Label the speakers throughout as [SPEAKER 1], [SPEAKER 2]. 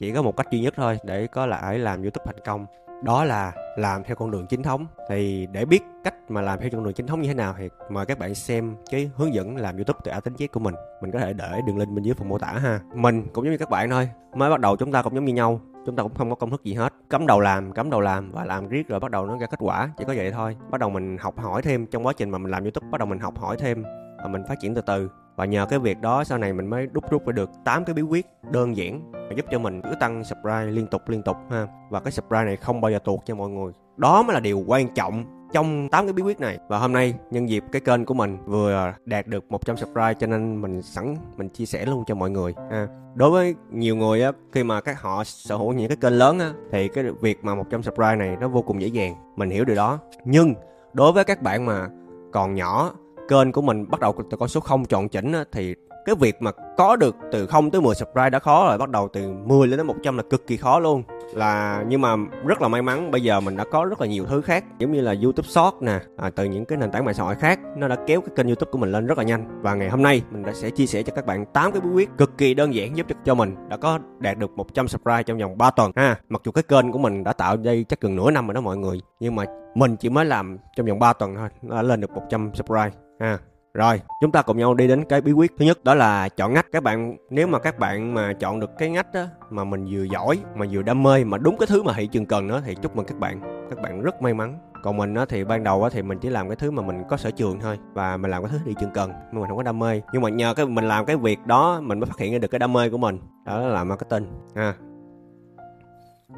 [SPEAKER 1] chỉ có một cách duy nhất thôi, để có lại làm youtube thành công. Đó là làm theo con đường chính thống. Thì để biết cách mà làm theo con đường chính thống như thế nào thì mời các bạn xem cái hướng dẫn làm youtube từ a tính z của mình. Mình có thể để đường link bên dưới phần mô tả ha. Mình cũng giống như các bạn thôi, mới bắt đầu chúng ta cũng giống như nhau, chúng ta cũng không có công thức gì hết. Cấm đầu làm cấm đầu làm và làm riết rồi bắt đầu nó ra kết quả, chỉ có vậy thôi. Bắt đầu mình học hỏi thêm trong quá trình mà mình làm youtube, bắt đầu mình học hỏi thêm và mình phát triển từ từ và nhờ cái việc đó, sau này mình mới đúc rút ra được 8 cái bí quyết đơn giản và giúp cho mình cứ tăng subscribe liên tục liên tục ha. Và cái subscribe này không bao giờ tuột cho mọi người. Đó mới là điều quan trọng trong 8 cái bí quyết này. Và hôm nay, nhân dịp cái kênh của mình vừa đạt được 100 subscribe cho nên mình sẵn, mình chia sẻ luôn cho mọi người ha. Đối với nhiều người á, khi mà các họ sở hữu những cái kênh lớn á, thì cái việc mà 100 subscribe này nó vô cùng dễ dàng. Mình hiểu điều đó. Nhưng, đối với các bạn mà còn nhỏ kênh của mình bắt đầu từ con số 0 tròn chỉnh á, thì cái việc mà có được từ 0 tới 10 subscribe đã khó rồi bắt đầu từ 10 lên đến 100 là cực kỳ khó luôn là nhưng mà rất là may mắn bây giờ mình đã có rất là nhiều thứ khác. Giống như là YouTube Short nè à, từ những cái nền tảng mạng xã hội khác nó đã kéo cái kênh YouTube của mình lên rất là nhanh. Và ngày hôm nay mình đã sẽ chia sẻ cho các bạn 8 cái bí quyết cực kỳ đơn giản giúp cho, cho mình đã có đạt được 100 subscribe trong vòng 3 tuần. Ha mặc dù cái kênh của mình đã tạo đây chắc gần nửa năm rồi đó mọi người nhưng mà mình chỉ mới làm trong vòng 3 tuần thôi nó đã lên được 100 subscribe. Ha rồi, chúng ta cùng nhau đi đến cái bí quyết thứ nhất đó là chọn ngách. Các bạn nếu mà các bạn mà chọn được cái ngách đó mà mình vừa giỏi mà vừa đam mê mà đúng cái thứ mà thị trường cần nữa thì chúc mừng các bạn. Các bạn rất may mắn. Còn mình á thì ban đầu á thì mình chỉ làm cái thứ mà mình có sở trường thôi và mình làm cái thứ thị trường cần nhưng mình không có đam mê. Nhưng mà nhờ cái mình làm cái việc đó mình mới phát hiện ra được cái đam mê của mình. Đó là marketing ha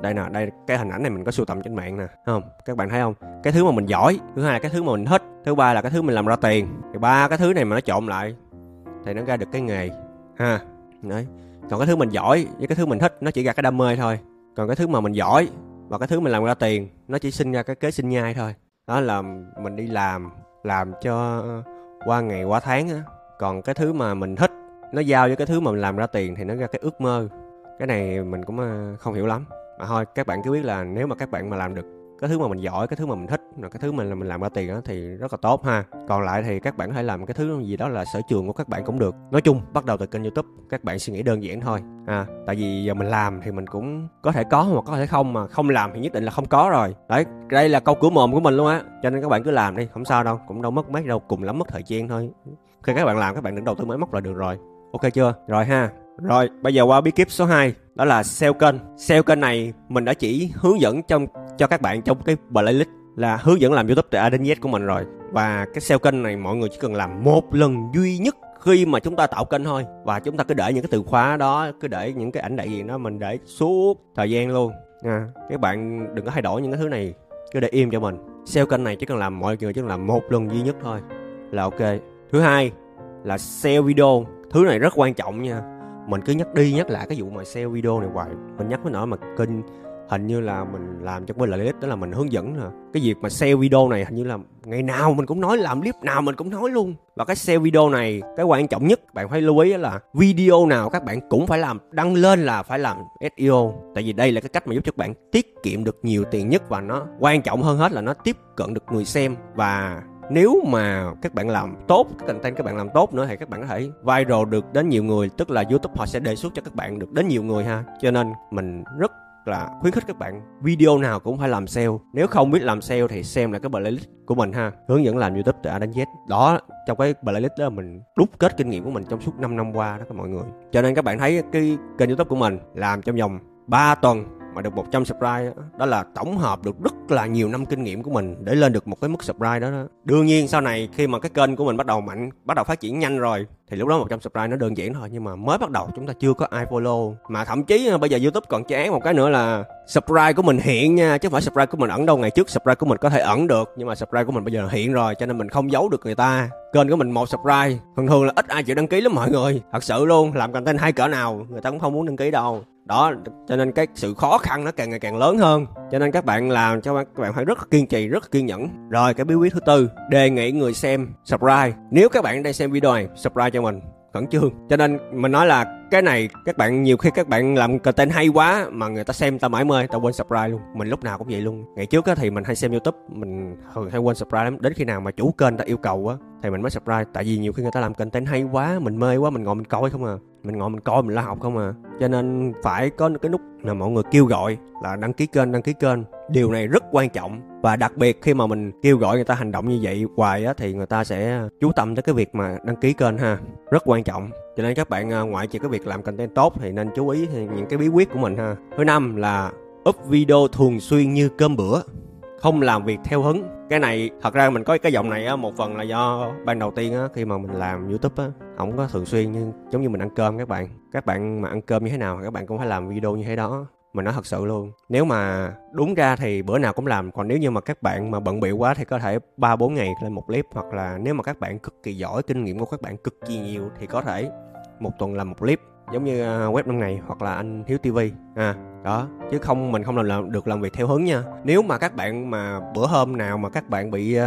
[SPEAKER 1] đây nè, đây, cái hình ảnh này mình có sưu tầm trên mạng nè không? Các bạn thấy không? Cái thứ mà mình giỏi, thứ hai là cái thứ mà mình thích, thứ ba là cái thứ mình làm ra tiền. Thì ba cái thứ này mà nó trộn lại thì nó ra được cái nghề, ha? Đấy. Còn cái thứ mình giỏi với cái thứ mình thích, nó chỉ ra cái đam mê thôi. Còn cái thứ mà mình giỏi và cái thứ mình làm ra tiền, nó chỉ sinh ra cái kế sinh nhai thôi. Đó là mình đi làm làm cho qua ngày, qua tháng á. Còn cái thứ mà mình thích, nó giao với cái thứ mà mình làm ra tiền thì nó ra cái ước mơ. Cái này mình cũng à, không hiểu lắm mà thôi các bạn cứ biết là nếu mà các bạn mà làm được cái thứ mà mình giỏi cái thứ mà mình thích là cái thứ mình mình làm ra tiền đó thì rất là tốt ha. Còn lại thì các bạn có thể làm cái thứ gì đó là sở trường của các bạn cũng được. Nói chung bắt đầu từ kênh youtube các bạn suy nghĩ đơn giản thôi. À tại vì giờ mình làm thì mình cũng có thể có hoặc có thể không mà không làm thì nhất định là không có rồi. Đấy đây là câu cửa mồm của mình luôn á. Cho nên các bạn cứ làm đi không sao đâu cũng đâu mất mấy đâu cùng lắm mất thời gian thôi. Khi các bạn làm các bạn đừng đầu tư máy móc là được rồi. Ok chưa? Rồi ha. Rồi, bây giờ qua bí kíp số 2 đó là SEO kênh. SEO kênh này mình đã chỉ hướng dẫn trong, cho các bạn trong cái playlist Là hướng dẫn làm YouTube từ A đến Z của mình rồi. Và cái SEO kênh này mọi người chỉ cần làm một lần duy nhất khi mà chúng ta tạo kênh thôi. Và chúng ta cứ để những cái từ khóa đó, Cứ để những cái ảnh đại diện đó mình để suốt thời gian luôn. Nha, Các bạn đừng có thay đổi những cái thứ này, Cứ để im cho mình. SEO kênh này chỉ cần làm mọi người chỉ cần làm một lần duy nhất thôi Là ok. Thứ hai là SEO video. Thứ này rất quan trọng nha mình cứ nhắc đi nhắc lại cái vụ mà sale video này hoài. Mình nhắc với nó mà kênh hình như là mình làm cho bên clip đó là mình hướng dẫn nè. Cái việc mà sale video này hình như là ngày nào mình cũng nói, làm clip nào mình cũng nói luôn. Và cái sale video này, cái quan trọng nhất, bạn phải lưu ý là video nào các bạn cũng phải làm, đăng lên là phải làm SEO tại vì đây là cái cách mà giúp cho các bạn tiết kiệm được nhiều tiền nhất và nó quan trọng hơn hết là nó tiếp cận được người xem. Và nếu mà các bạn làm tốt, cái content các bạn làm tốt nữa thì các bạn có thể viral được đến nhiều người, tức là youtube họ sẽ đề xuất cho các bạn được đến nhiều người ha. Cho nên mình rất là khuyến khích các bạn, video nào cũng phải làm sale. Nếu không biết làm sale thì xem lại cái playlist của mình ha. Hướng dẫn làm youtube từ a đến z. Đó, trong cái playlist đó mình đúc kết kinh nghiệm của mình trong suốt 5 năm qua đó các mọi người. Cho nên các bạn thấy cái kênh youtube của mình làm trong vòng 3 tuần mà được 100 subscribe đó, là tổng hợp được rất là nhiều năm kinh nghiệm của mình để lên được một cái mức subscribe đó, đó. Đương nhiên sau này khi mà cái kênh của mình bắt đầu mạnh, bắt đầu phát triển nhanh rồi thì lúc đó 100 subscribe nó đơn giản thôi nhưng mà mới bắt đầu chúng ta chưa có ai follow. Mà thậm chí bây giờ YouTube còn chán một cái nữa là subscribe của mình hiện nha chứ không phải subscribe của mình ẩn đâu. Ngày trước subscribe của mình có thể ẩn được nhưng mà subscribe của mình bây giờ hiện rồi cho nên mình không giấu được người ta. Kênh của mình một subscribe thường thường là ít ai chịu đăng ký lắm mọi người thật sự luôn. Làm content hai cỡ nào người ta cũng không muốn đăng ký đâu đó, cho nên cái sự khó khăn nó càng ngày càng lớn hơn. Cho nên các bạn làm, cho các bạn phải rất kiên trì, rất kiên nhẫn. Rồi, cái bí quyết thứ tư, đề nghị người xem subscribe. Nếu các bạn đang xem video này, subscribe cho mình khẩn trương. Cho nên mình nói là cái này, các bạn nhiều khi các bạn làm content hay quá mà người ta xem ta mãi mê ta quên subscribe luôn. Mình lúc nào cũng vậy luôn. Ngày trước á thì mình hay xem youtube, mình thường hay quên subscribe lắm. Đến khi nào mà chủ kênh ta yêu cầu á, thì mình mới subscribe. Tại vì nhiều khi người ta làm content hay quá, mình mê quá, mình ngồi mình coi không à. Mình ngồi mình coi, mình la học không à. Cho nên phải có cái nút là mọi người kêu gọi là đăng ký kênh, đăng ký kênh điều này rất quan trọng. Và đặc biệt khi mà mình kêu gọi người ta hành động như vậy hoài á, thì người ta sẽ chú tâm tới cái việc mà đăng ký kênh ha. Rất quan trọng. Cho nên các bạn à, ngoại trừ cái việc làm content tốt thì nên chú ý những cái bí quyết của mình ha. Thứ năm là up video thường xuyên như cơm bữa. Không làm việc theo hứng. Cái này, thật ra mình có cái giọng này á, một phần là do ban đầu tiên á, khi mà mình làm youtube á, không có thường xuyên như, giống như mình ăn cơm các bạn. Các bạn mà ăn cơm như thế nào các bạn cũng phải làm video như thế đó mình nói thật sự luôn, nếu mà đúng ra thì bữa nào cũng làm, còn nếu như mà các bạn mà bận bịu quá thì có thể ba bốn ngày lên một clip, hoặc là nếu mà các bạn cực kỳ giỏi, kinh nghiệm của các bạn cực kỳ nhiều thì có thể một tuần làm một clip, giống như à, web năm ngày hoặc là anh hiếu tv à đó chứ không mình không làm được làm việc theo hướng nha. Nếu mà các bạn mà bữa hôm nào mà các bạn bị uh,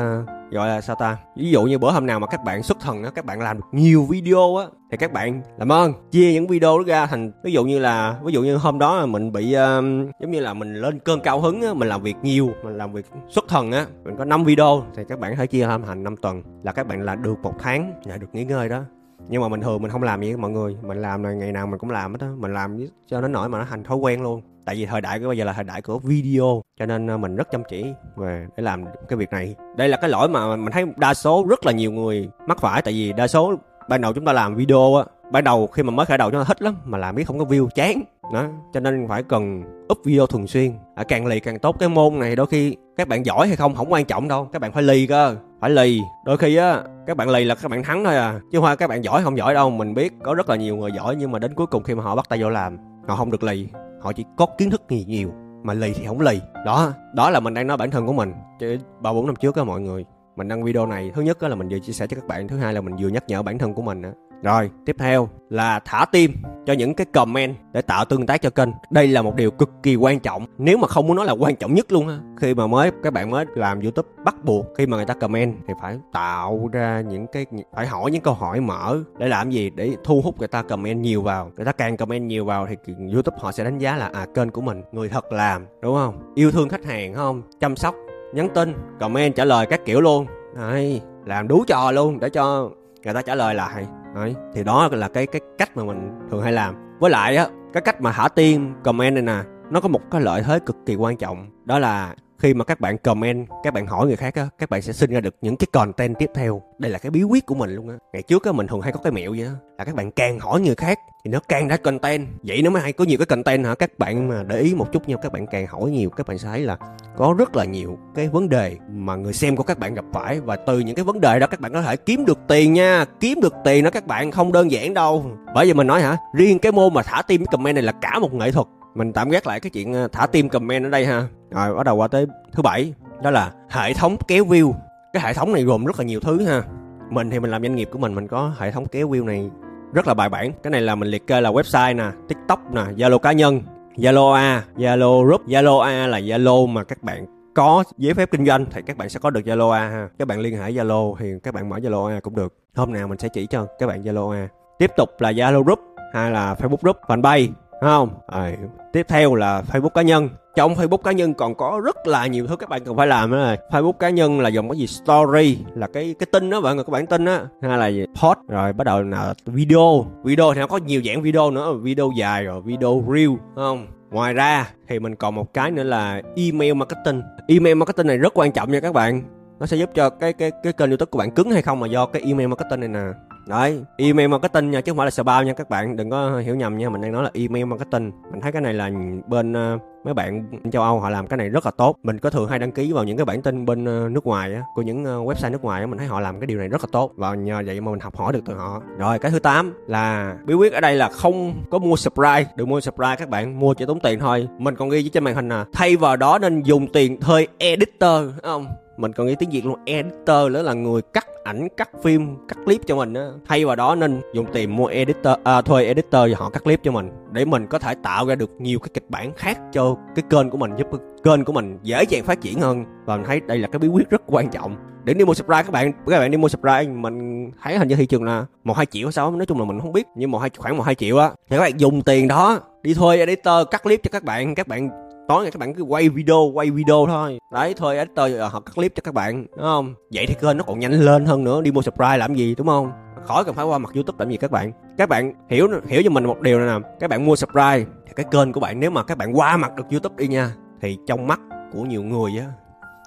[SPEAKER 1] gọi là sao ta? Ví dụ như bữa hôm nào mà các bạn xuất thần á các bạn làm được nhiều video á thì các bạn làm ơn chia những video đó ra thành ví dụ như là ví dụ như hôm đó mình bị uh, giống như là mình lên cơn cao hứng á mình làm việc nhiều mình làm việc xuất thần á mình có 5 video thì các bạn hãy chia làm thành 5 tuần là các bạn là được một tháng là được nghỉ ngơi đó nhưng mà mình thường mình không làm vậy mọi người. Mình làm là ngày nào mình cũng làm hết á. Mình làm cho nó nổi mà nó thành thói quen luôn. Tại vì thời đại của bây giờ là thời đại của video, cho nên ờ, mình rất chăm chỉ về để làm cái việc này. Đây là cái lỗi mà mình thấy đa số rất là nhiều người mắc phải. Tại vì đa số ban đầu chúng ta làm video á, ban đầu khi mà mới khởi đầu chúng ta thích lắm, mà làm biết không có view chán đó cho nên phải cần up video thường xuyên. À, càng lì càng tốt. Cái môn này đôi khi các bạn giỏi hay không không quan trọng đâu. Các bạn phải lì cơ phải lì. Đôi khi á các bạn lì là các bạn thắng thôi à. Chứ hoa các bạn giỏi không giỏi đâu. Mình biết có rất là nhiều người giỏi nhưng mà đến cuối cùng khi mà họ bắt tay vô làm họ không được lì. Họ chỉ có kiến thức nhiều nhiều mà lì thì không lì. Đó đó là mình đang nói bản thân của mình. Chứ ba bốn năm trước á mọi người mình đăng video này thứ nhất là mình vừa chia sẻ cho các bạn thứ hai là mình vừa nhắc nhở bản thân của mình á rồi, tiếp theo là thả tim cho những cái comment để tạo tương tác cho kênh. Đây là một điều cực kỳ quan trọng. Nếu mà không muốn nói là quan trọng nhất luôn ha. Khi mà mới các bạn mới làm YouTube bắt buộc khi mà người ta comment thì phải tạo ra những cái phải hỏi những câu hỏi mở để làm gì để thu hút người ta comment nhiều vào. Người ta càng comment nhiều vào thì YouTube họ sẽ đánh giá là à kênh của mình người thật làm, đúng không? Yêu thương khách hàng không? Chăm sóc, nhắn tin, comment trả lời các kiểu luôn. Đấy, làm đủ trò luôn để cho người ta trả lời lại Đấy, thì đó là cái cái cách mà mình thường hay làm. Với lại á cái cách mà thả tim comment này nè nó có một cái lợi thế cực kỳ quan trọng đó là khi mà các bạn comment, các bạn hỏi người khác á, các bạn sẽ sinh ra được những cái content tiếp theo. Đây là cái bí quyết của mình luôn á. Ngày trước á, mình thường hay có cái mẹo vậy á? Là các bạn càng hỏi người khác thì nó càng ra content. Vậy nó mới hay, có nhiều cái content hả? Các bạn mà để ý một chút nha, các bạn càng hỏi nhiều, các bạn sẽ thấy là có rất là nhiều cái vấn đề mà người xem của các bạn gặp phải. Và từ những cái vấn đề đó, các bạn có thể kiếm được tiền nha. Kiếm được tiền đó các bạn, không đơn giản đâu. Bởi vì mình nói hả, riêng cái môn mà thả tim comment này là cả một nghệ thuật mình tạm gác lại cái chuyện ờ, thả tim comment ở đây ha. Rồi, bắt đầu qua tới thứ bảy, đó là hệ thống kéo view. Cái hệ thống này gồm rất là nhiều thứ ha. Mình thì mình làm doanh nghiệp của mình mình có hệ thống kéo view này rất là bài bản. Cái này là mình liệt kê là website nè, tiktok nè, zalo cá nhân, zalo a, zalo group, zalo a là zalo mà các bạn có giấy phép kinh doanh thì các bạn sẽ có được zalo a ha. Các bạn liên hệ zalo thì các bạn mở zalo a cũng được. Hôm nào mình sẽ chỉ cho các bạn zalo a. Tiếp tục là zalo group hay là facebook group, fanpage không. À, tiếp theo là facebook cá nhân. Trong facebook cá nhân còn có rất là nhiều thứ các bạn cần phải làm đó. Này. facebook cá nhân là dòng cái gì? Story là cái cái tin đó bạn người các bạn tin á hay là gì? post rồi bắt đầu là video. Video thì nó có nhiều dạng video nữa. Video dài rồi video reel không? Ngoài ra thì mình còn một cái nữa là email marketing. Email marketing này rất quan trọng nha các bạn. Nó sẽ giúp cho cái cái cái kênh youtube của bạn cứng hay không mà do cái email marketing này nè đấy, email marketing nha, chứ không phải là spam nha các bạn. Đừng có hiểu nhầm nha, mình đang nói là email marketing. Mình thấy cái này là bên ờ, mấy bạn châu âu họ làm cái này rất là tốt. Mình có thường hay đăng ký vào những cái bản tin bên ờ, nước ngoài á của những ờ, website nước ngoài á mình thấy họ làm cái điều này rất là tốt. Và nhờ vậy mà mình học hỏi được từ họ. Rồi cái thứ 8 là bí quyết ở đây là không có mua subscribe đừng mua subscribe các bạn mua chỉ tốn tiền thôi. Mình còn ghi dưới trên màn hình nè thay vào đó nên dùng tiền thuê editor không? Mình còn nghĩ tiếng việt luôn editor nữa là người cắt ảnh cắt phim cắt clip cho mình á. Thay vào đó nên dùng tiền mua editor à, thuê editor và họ cắt clip cho mình để mình có thể tạo ra được nhiều cái kịch bản khác cho cái kênh của mình giúp, kênh của mình dễ dàng phát triển hơn. Và mình thấy đây là cái bí quyết rất quan trọng. Để đi mua subscribe các bạn các bạn đi mua subscribe mình thấy hình như thị trường là một hai triệu sao nói chung là mình không biết, nhưng một hai, khoảng một hai triệu á. Thì các bạn dùng tiền đó, đi thuê editor, cắt clip cho các bạn các bạn tối ngày các bạn cứ quay video quay video thôi. Đấy, thuê editor ờ, họ cắt clip cho các bạn, đúng không? Vậy thì kênh nó còn nhanh lên hơn nữa đi mua subscribe làm gì, đúng không? Khỏi cần phải qua mặt youtube làm gì các bạn. Các bạn hiểu hiểu cho mình một điều này nè. Các bạn mua subscribe thì cái kênh của bạn, nếu mà các bạn qua mặt được youtube đi nha, thì trong mắt của nhiều người á,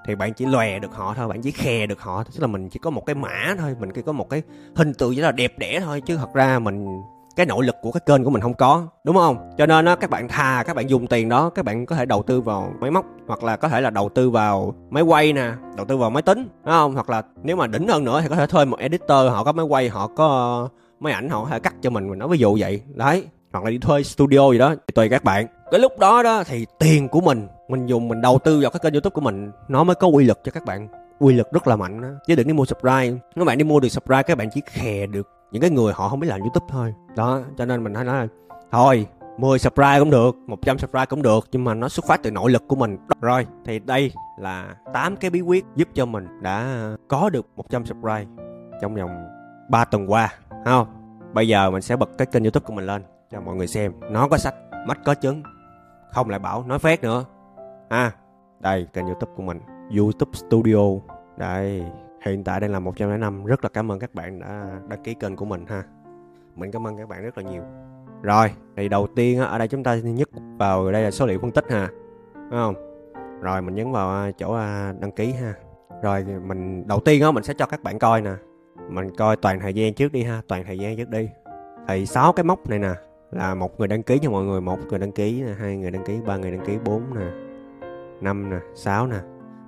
[SPEAKER 1] thì bạn chỉ lòe được họ thôi, bạn chỉ khè được họ tức là mình chỉ có một cái mã thôi, mình chỉ có một cái hình tượng rất là đẹp đẽ thôi, chứ thật ra mình cái nội lực của cái kênh của mình không có, đúng không? Cho nên á, các bạn thà, các bạn dùng tiền đó, các bạn có thể đầu tư vào máy móc, hoặc là có thể là đầu tư vào máy quay nè, đầu tư vào máy tính, đúng không? Hoặc là nếu mà đỉnh hơn nữa thì có thể thuê một editor, họ có máy quay, họ có ờ, máy ảnh, họ có thể cắt cho mình mình nói ví dụ vậy, đấy. Hoặc là đi thuê studio gì đó tùy các bạn. Cái lúc đó đó thì tiền của mình mình dùng, mình đầu tư vào cái kênh youtube của mình, nó mới có uy lực cho các bạn. Uy lực rất là mạnh đó. chứ đừng đi mua subscribe các bạn đi mua được subscribe các bạn chỉ khè được những cái người họ không biết làm youtube thôi. Đó, cho nên mình hay nói là, thôi 10 subscribe cũng được 100 subscribe cũng được, nhưng mà nó xuất phát từ nội lực của mình. Rồi, thì đây là 8 cái bí quyết giúp cho mình đã có được 100 subscribe trong vòng 3 tuần qua không? Bây giờ mình sẽ bật cái kênh youtube của mình lên cho mọi người xem. Nó có sách, mắt có chứng, không lại bảo nói phét nữa. À đây, kênh youtube của mình, youtube studio. Đây hiện tại đang là 105 rất là cảm ơn các bạn đã đăng ký kênh của mình ha. Mình cảm ơn các bạn rất là nhiều. Rồi, thì đầu tiên ở đây chúng ta nhấn vào, đây là số liệu phân tích ha. Đúng không? Rồi, mình nhấn vào à, chỗ à, đăng ký ha. Rồi mình, đầu tiên á, mình sẽ cho các bạn coi nè. Mình coi toàn thời gian trước đi ha, toàn thời gian trước đi. Thì sáu cái mốc này nè, là một người đăng ký cho mọi người. Một người đăng ký nè, hai người đăng ký, ba người đăng ký, bốn nè, năm nè, sáu nè.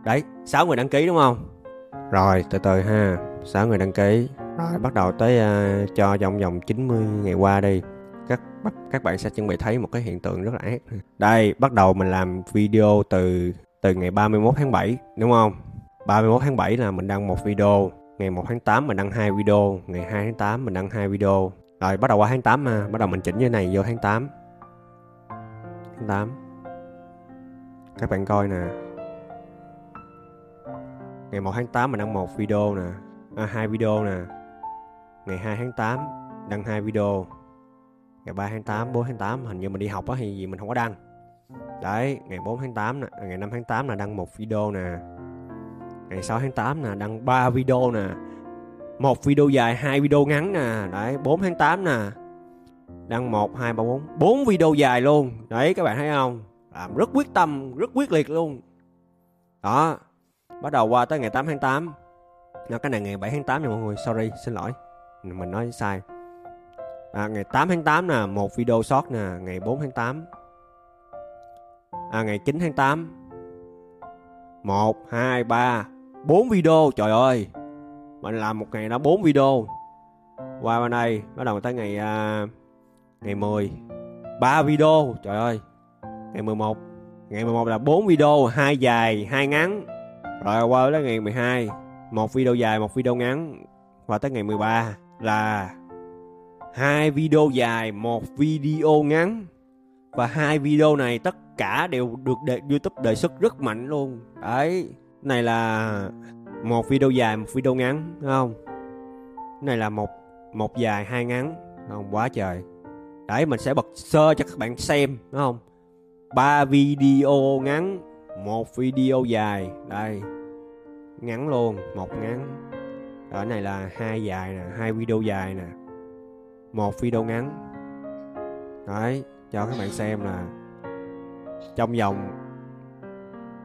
[SPEAKER 1] Đấy, sáu người đăng ký đúng không? Rồi từ từ ha. Sáu người đăng ký. Rồi. Bắt đầu tới uh, cho trong vòng 90 ngày qua đi. Các các bạn sẽ chuẩn bị thấy một cái hiện tượng rất là ác. Đây bắt đầu mình làm video từ từ ngày 31 tháng 7 đúng không? 31 tháng 7 là mình đăng một video. Ngày 1 tháng 8 mình đăng hai video. Ngày 2 tháng 8 mình đăng hai video. Rồi bắt đầu qua tháng 8 mà. Bắt đầu mình chỉnh như này vô tháng 8 tháng 8 các bạn coi nè ngày 1 tháng 8 mình đăng một video nè. À, hai video nè. Ngày 2 tháng 8 đăng hai video. Ngày 3 tháng 8 4 tháng 8 hình như mình đi học á thì gì mình không có đăng. Đấy ngày 4 tháng 8 nè ngày 5 tháng 8 là đăng một video nè. Ngày 6 tháng 8 nè đăng 3 video nè. Một video dài hai video ngắn nè. Đấy 4 tháng 8 nè. Đăng 1 2 3 4 4 video dài luôn. Đấy các bạn thấy không? Làm rất quyết tâm rất quyết liệt luôn. Đó bắt đầu qua tới ngày 8 tháng 8 Nó cái này ngày 7 tháng 8 nha mọi người sorry xin lỗi. Mình nói sai. À, ngày 8 tháng 8 nè một video short nè ngày 4 tháng 8 à, ngày 9 tháng 8 1 2 3 4 video trời ơi. Mình làm một ngày đó 4 video. Qua bên đây bắt đầu tới ngày uh, ngày 10 3 video trời ơi. Ngày 11 ngày 11 là 4 video hai dài hai ngắn rồi qua tới ngày 12 một video dài một video ngắn. Và tới ngày 13 là hai video dài một video ngắn. Và hai video này tất cả đều được đề, YouTube đề xuất rất mạnh luôn. Đấy này là một video dài một video ngắn đúng không? Này là một một dài hai ngắn. Không? Quá trời. Đấy mình sẽ bật sơ cho các bạn xem đúng không? Ba video ngắn một video dài. Đây. Ngắn luôn. Một ngắn. Ở này là hai dài nè, hai video dài nè. Một video ngắn. Đấy, cho các bạn xem là trong vòng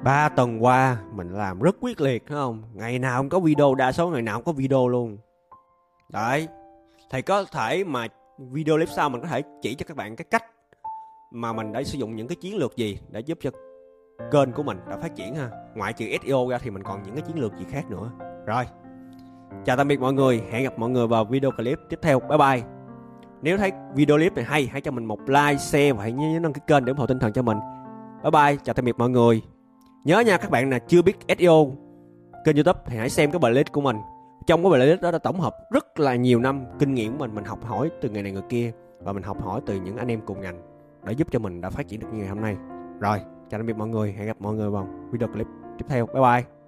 [SPEAKER 1] 3 tuần qua mình làm rất quyết liệt, phải không? Ngày nào cũng có video, đa số ngày nào cũng có video luôn. Đấy. Thì có thể mà video clip sau mình có thể chỉ cho các bạn cái cách mà mình đã sử dụng những cái chiến lược gì để giúp cho kênh của mình đã phát triển ha. Ngoại trừ SEO ra thì mình còn những cái chiến lược gì khác nữa. Rồi. Chào tạm biệt mọi người. Hẹn gặp mọi người vào video clip tiếp theo. Bye bye. Nếu thấy video clip này hay, hãy cho mình một like, share và hãy nhớ đăng ký kênh để ủng hộ tinh thần cho mình. Bye bye. Chào tạm biệt mọi người. Nhớ nha, các bạn là chưa biết SEO kênh youtube thì hãy xem cái playlist của mình. Trong cái playlist đó đã tổng hợp rất là nhiều năm kinh nghiệm của mình mình học hỏi từ người này người kia và mình học hỏi từ những anh em cùng ngành để giúp cho mình đã phát triển được như ngày hôm nay. Rồi chào tạm biệt mọi người, hẹn gặp mọi người vào video clip tiếp theo. Bye bye.